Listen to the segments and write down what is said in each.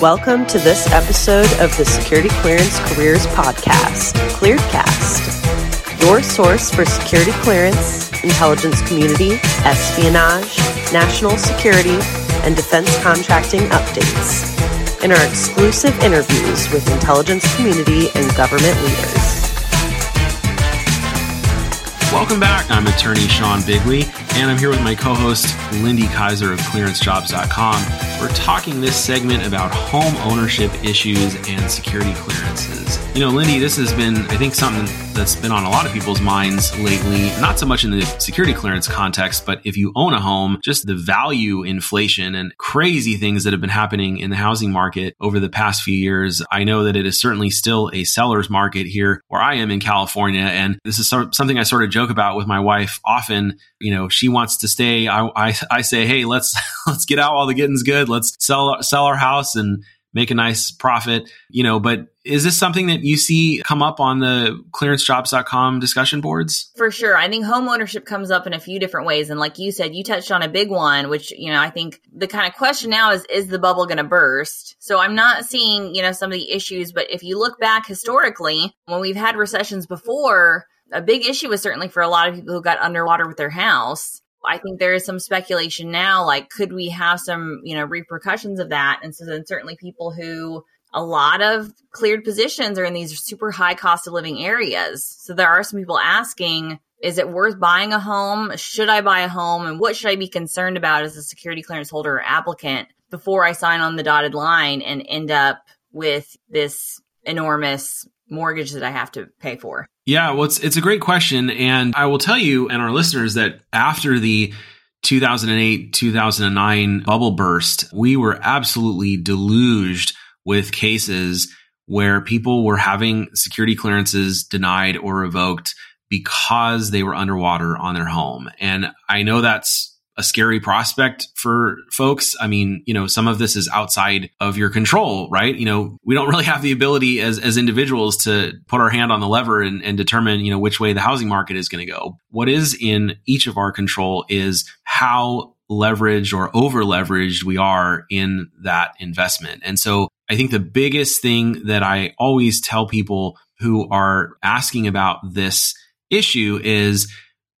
Welcome to this episode of the Security Clearance Careers Podcast, Clearedcast, your source for security clearance, intelligence community, espionage, national security, and defense contracting updates, and our exclusive interviews with intelligence community and government leaders. Welcome back. I'm attorney Sean Bigley, and I'm here with my co host, Lindy Kyzer of ClearanceJobs.com. We're talking this segment about home ownership issues and security clearances. You know, Lindy, this has been, I think, something that's been on a lot of people's minds lately, not so much in the security clearance context, but if you own a home, just the value inflation and crazy things that have been happening in the housing market over the past few years. I know that it is certainly still a seller's market here where I am in California. And this is something I sort of joke about with my wife often. You know, she wants to stay. I, I, I say, Hey, let's, let's get out while the getting's good. Let's sell, sell our house and make a nice profit, you know, but is this something that you see come up on the clearancejobs.com discussion boards? For sure. I think home ownership comes up in a few different ways. And like you said, you touched on a big one, which, you know, I think the kind of question now is, is the bubble going to burst? So I'm not seeing, you know, some of the issues, but if you look back historically, when we've had recessions before, a big issue was certainly for a lot of people who got underwater with their house. I think there is some speculation now, like, could we have some, you know, repercussions of that? And so then certainly people who a lot of cleared positions are in these super high cost of living areas. So there are some people asking, is it worth buying a home? Should I buy a home? And what should I be concerned about as a security clearance holder or applicant before I sign on the dotted line and end up with this enormous mortgage that I have to pay for? Yeah, well, it's, it's a great question. And I will tell you and our listeners that after the 2008 2009 bubble burst, we were absolutely deluged with cases where people were having security clearances denied or revoked because they were underwater on their home. And I know that's a scary prospect for folks. I mean, you know, some of this is outside of your control, right? You know, we don't really have the ability as, as individuals to put our hand on the lever and, and determine, you know, which way the housing market is going to go. What is in each of our control is how leveraged or over leveraged we are in that investment. And so I think the biggest thing that I always tell people who are asking about this issue is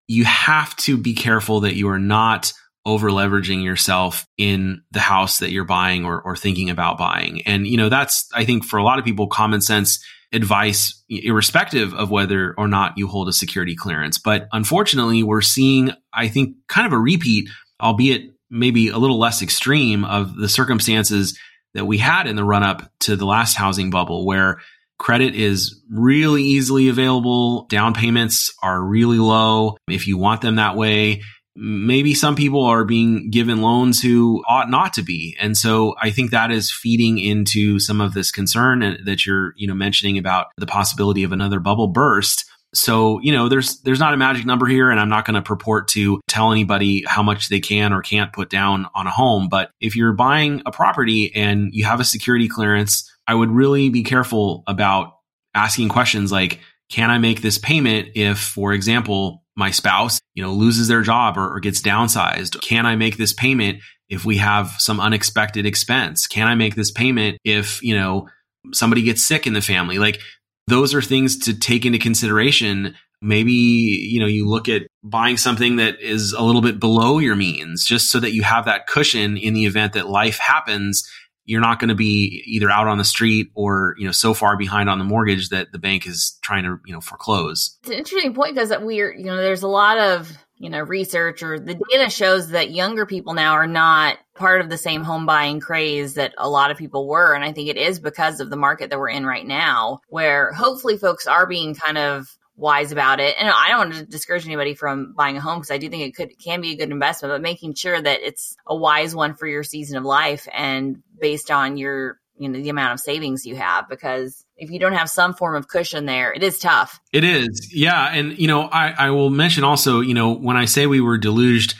you have to be careful that you are not over leveraging yourself in the house that you're buying or, or thinking about buying. And, you know, that's, I think for a lot of people, common sense advice, irrespective of whether or not you hold a security clearance. But unfortunately, we're seeing, I think, kind of a repeat, albeit maybe a little less extreme of the circumstances that we had in the run up to the last housing bubble where credit is really easily available. Down payments are really low. If you want them that way, maybe some people are being given loans who ought not to be. And so I think that is feeding into some of this concern uh, that you're, you know, mentioning about the possibility of another bubble burst. So, you know, there's there's not a magic number here and I'm not going to purport to tell anybody how much they can or can't put down on a home, but if you're buying a property and you have a security clearance, I would really be careful about asking questions like can I make this payment if for example, my spouse, you know, loses their job or, or gets downsized? Can I make this payment if we have some unexpected expense? Can I make this payment if, you know, somebody gets sick in the family? Like those are things to take into consideration. Maybe you know you look at buying something that is a little bit below your means just so that you have that cushion in the event that life happens. You're not going to be either out on the street or you know so far behind on the mortgage that the bank is trying to you know foreclose. It's an interesting point because we're you know there's a lot of you know research or the data shows that younger people now are not part of the same home buying craze that a lot of people were. And i think it is because of the market that we're in right now where hopefully folks are being kind of wise about it. And i don't want to discourage anybody from buying a home because i do think it could can be a good investment but making sure that it's a wise one for your season of life and based on your you know the amount of savings you have because if you don't have some form of cushion there it is tough. It is. Yeah. And you know i i will mention also you know when i say we were deluged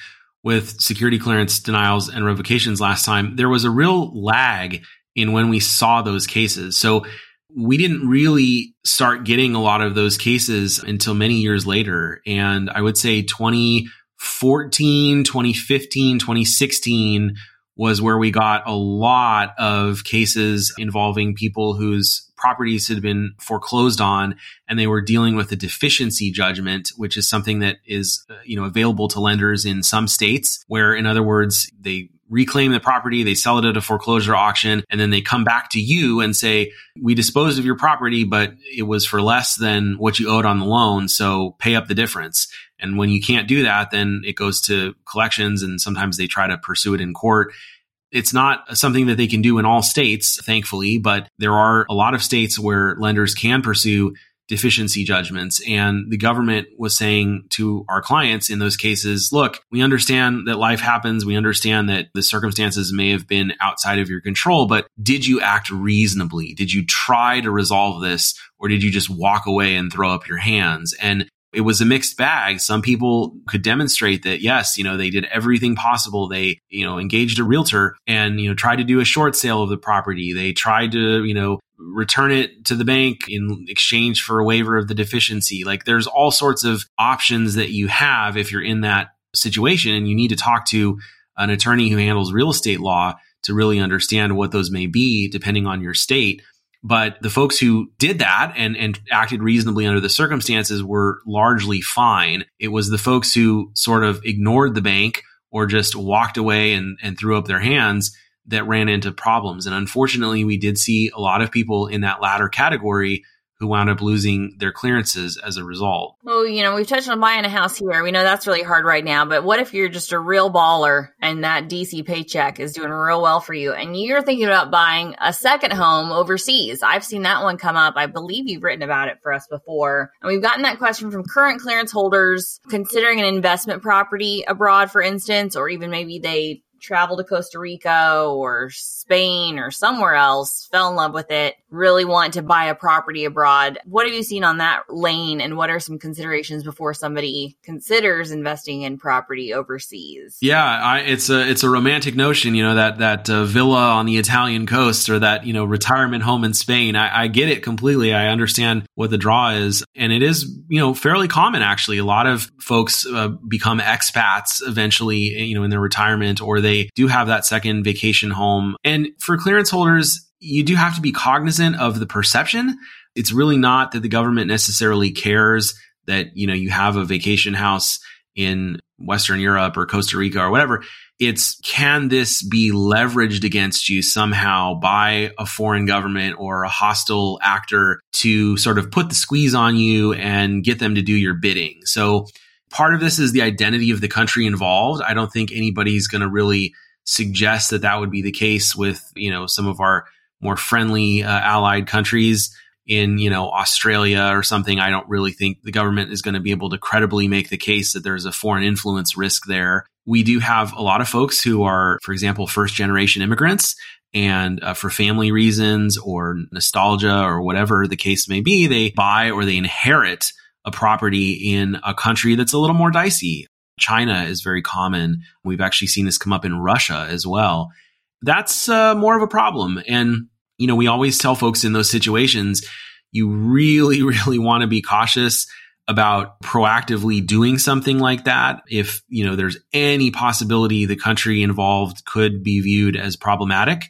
with security clearance denials and revocations last time there was a real lag in when we saw those cases. So we didn't really start getting a lot of those cases until many years later. And i would say 2014 2015 2016 was where we got a lot of cases involving people whose properties had been foreclosed on and they were dealing with a deficiency judgment which is something that is uh, you know available to lenders in some states where in other words they reclaim the property, they sell it at a foreclosure auction, and then they come back to you and say, we disposed of your property, but it was for less than what you owed on the loan. So pay up the difference. And when you can't do that, then it goes to collections and sometimes they try to pursue it in court. It's not something that they can do in all states, thankfully, but there are a lot of states where lenders can pursue deficiency judgments. And the government was saying to our clients in those cases, look, we understand that life happens. We understand that the circumstances may have been outside of your control, but did you act reasonably? Did you try to resolve this or did you just walk away and throw up your hands? And it was a mixed bag. Some people could demonstrate that, yes, you know, they did everything possible. They, you know, engaged a realtor and, you know, tried to do a short sale of the property. They tried to, you know, return it to the bank in exchange for a waiver of the deficiency. Like there's all sorts of options that you have if you're in that situation and you need to talk to an attorney who handles real estate law to really understand what those may be depending on your state. But the folks who did that and, and acted reasonably under the circumstances were largely fine. It was the folks who sort of ignored the bank or just walked away and, and threw up their hands that ran into problems. And unfortunately, we did see a lot of people in that latter category who wound up losing their clearances as a result. Well, you know, we've touched on buying a house here. We know that's really hard right now, but what if you're just a real baller and that DC paycheck is doing real well for you and you're thinking about buying a second home overseas? I've seen that one come up. I believe you've written about it for us before. And we've gotten that question from current clearance holders considering an investment property abroad, for instance, or even maybe they travel to Costa Rica or Spain or somewhere else, fell in love with it, really want to buy a property abroad. What have you seen on that lane and what are some considerations before somebody considers investing in property overseas? Yeah, I, it's a it's a romantic notion, you know, that that uh, villa on the Italian coast or that, you know, retirement home in Spain. I, I get it completely. I understand what the draw is and it is, you know, fairly common actually. A lot of folks uh, become expats eventually, you know, in their retirement or they do have that second vacation home. And for clearance holders, you do have to be cognizant of the perception. It's really not that the government necessarily cares that, you know, you have a vacation house in Western Europe or Costa Rica or whatever. It's can this be leveraged against you somehow by a foreign government or a hostile actor to sort of put the squeeze on you and get them to do your bidding? So part of this is the identity of the country involved. I don't think anybody's going to really suggest that that would be the case with, you know, some of our more friendly uh, allied countries in you know Australia or something, I don't really think the government is going to be able to credibly make the case that there's a foreign influence risk there. We do have a lot of folks who are, for example, first generation immigrants, and uh, for family reasons or nostalgia or whatever the case may be, they buy or they inherit a property in a country that's a little more dicey. China is very common. We've actually seen this come up in Russia as well that's uh, more of a problem. And, you know, we always tell folks in those situations, you really, really want to be cautious about proactively doing something like that. If, you know, there's any possibility the country involved could be viewed as problematic.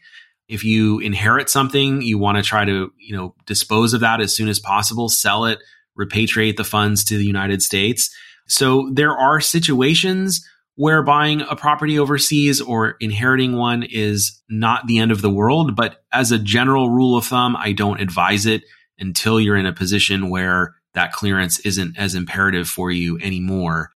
If you inherit something, you want to try to, you know, dispose of that as soon as possible, sell it, repatriate the funds to the United States. So there are situations where buying a property overseas or inheriting one is not the end of the world. But as a general rule of thumb, I don't advise it until you're in a position where that clearance isn't as imperative for you anymore.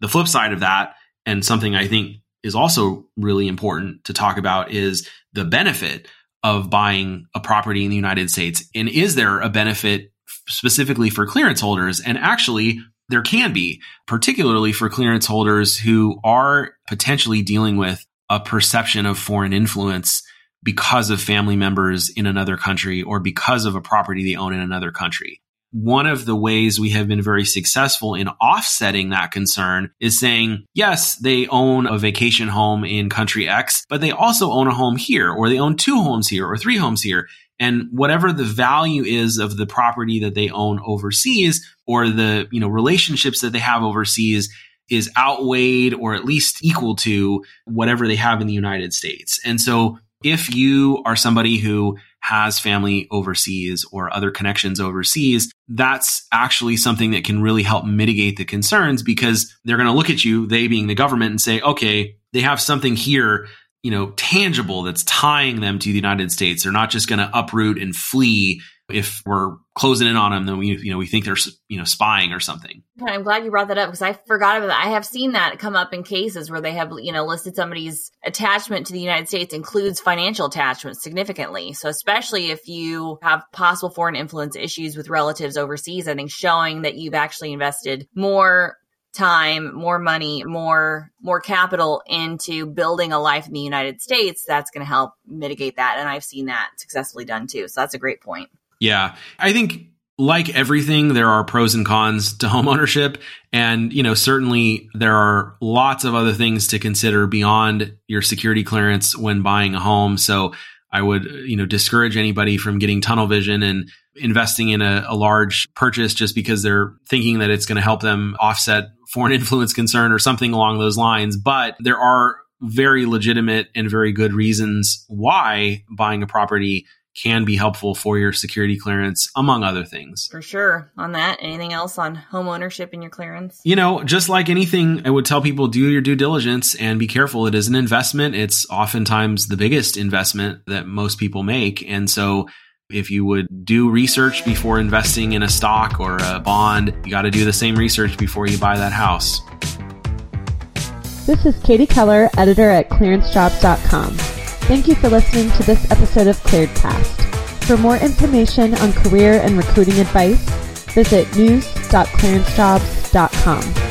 The flip side of that, and something I think is also really important to talk about, is the benefit of buying a property in the United States. And is there a benefit specifically for clearance holders? And actually, there can be, particularly for clearance holders who are potentially dealing with a perception of foreign influence because of family members in another country or because of a property they own in another country. One of the ways we have been very successful in offsetting that concern is saying, yes, they own a vacation home in country X, but they also own a home here, or they own two homes here, or three homes here. And whatever the value is of the property that they own overseas or the, you know, relationships that they have overseas, is outweighed or at least equal to whatever they have in the United States. And so if you are somebody who has family overseas or other connections overseas, that's actually something that can really help mitigate the concerns because they're going to look at you, they being the government, and say, okay, they have something here you know, tangible that's tying them to the United States. They're not just going to uproot and flee if we're closing in on them. Then we, you know, we think they're, you know, spying or something. I'm glad you brought that up because I forgot about that. I have seen that come up in cases where they have, you know, listed somebody's attachment to the United States includes financial attachment significantly. So especially if you have possible foreign influence issues with relatives overseas, I think showing that you've actually invested more time, more money, more more capital into building a life in the United States, that's going to help mitigate that and I've seen that successfully done too. So that's a great point. Yeah. I think like everything there are pros and cons to home ownership and you know certainly there are lots of other things to consider beyond your security clearance when buying a home. So I would you know discourage anybody from getting tunnel vision and investing in a, a large purchase just because they're thinking that it's going to help them offset foreign influence concern or something along those lines. But there are very legitimate and very good reasons why buying a property can be helpful for your security clearance, among other things. For sure. On that, anything else on home ownership and your clearance? You know, just like anything, I would tell people do your due diligence and be careful. It is an investment. It's oftentimes the biggest investment that most people make. And so if you would do research before investing in a stock or a bond, you got to do the same research before you buy that house. This is Katie Keller, editor at clearancejobs.com. Thank you for listening to this episode of ClearedCast. For more information on career and recruiting advice, visit news.clearancejobs.com.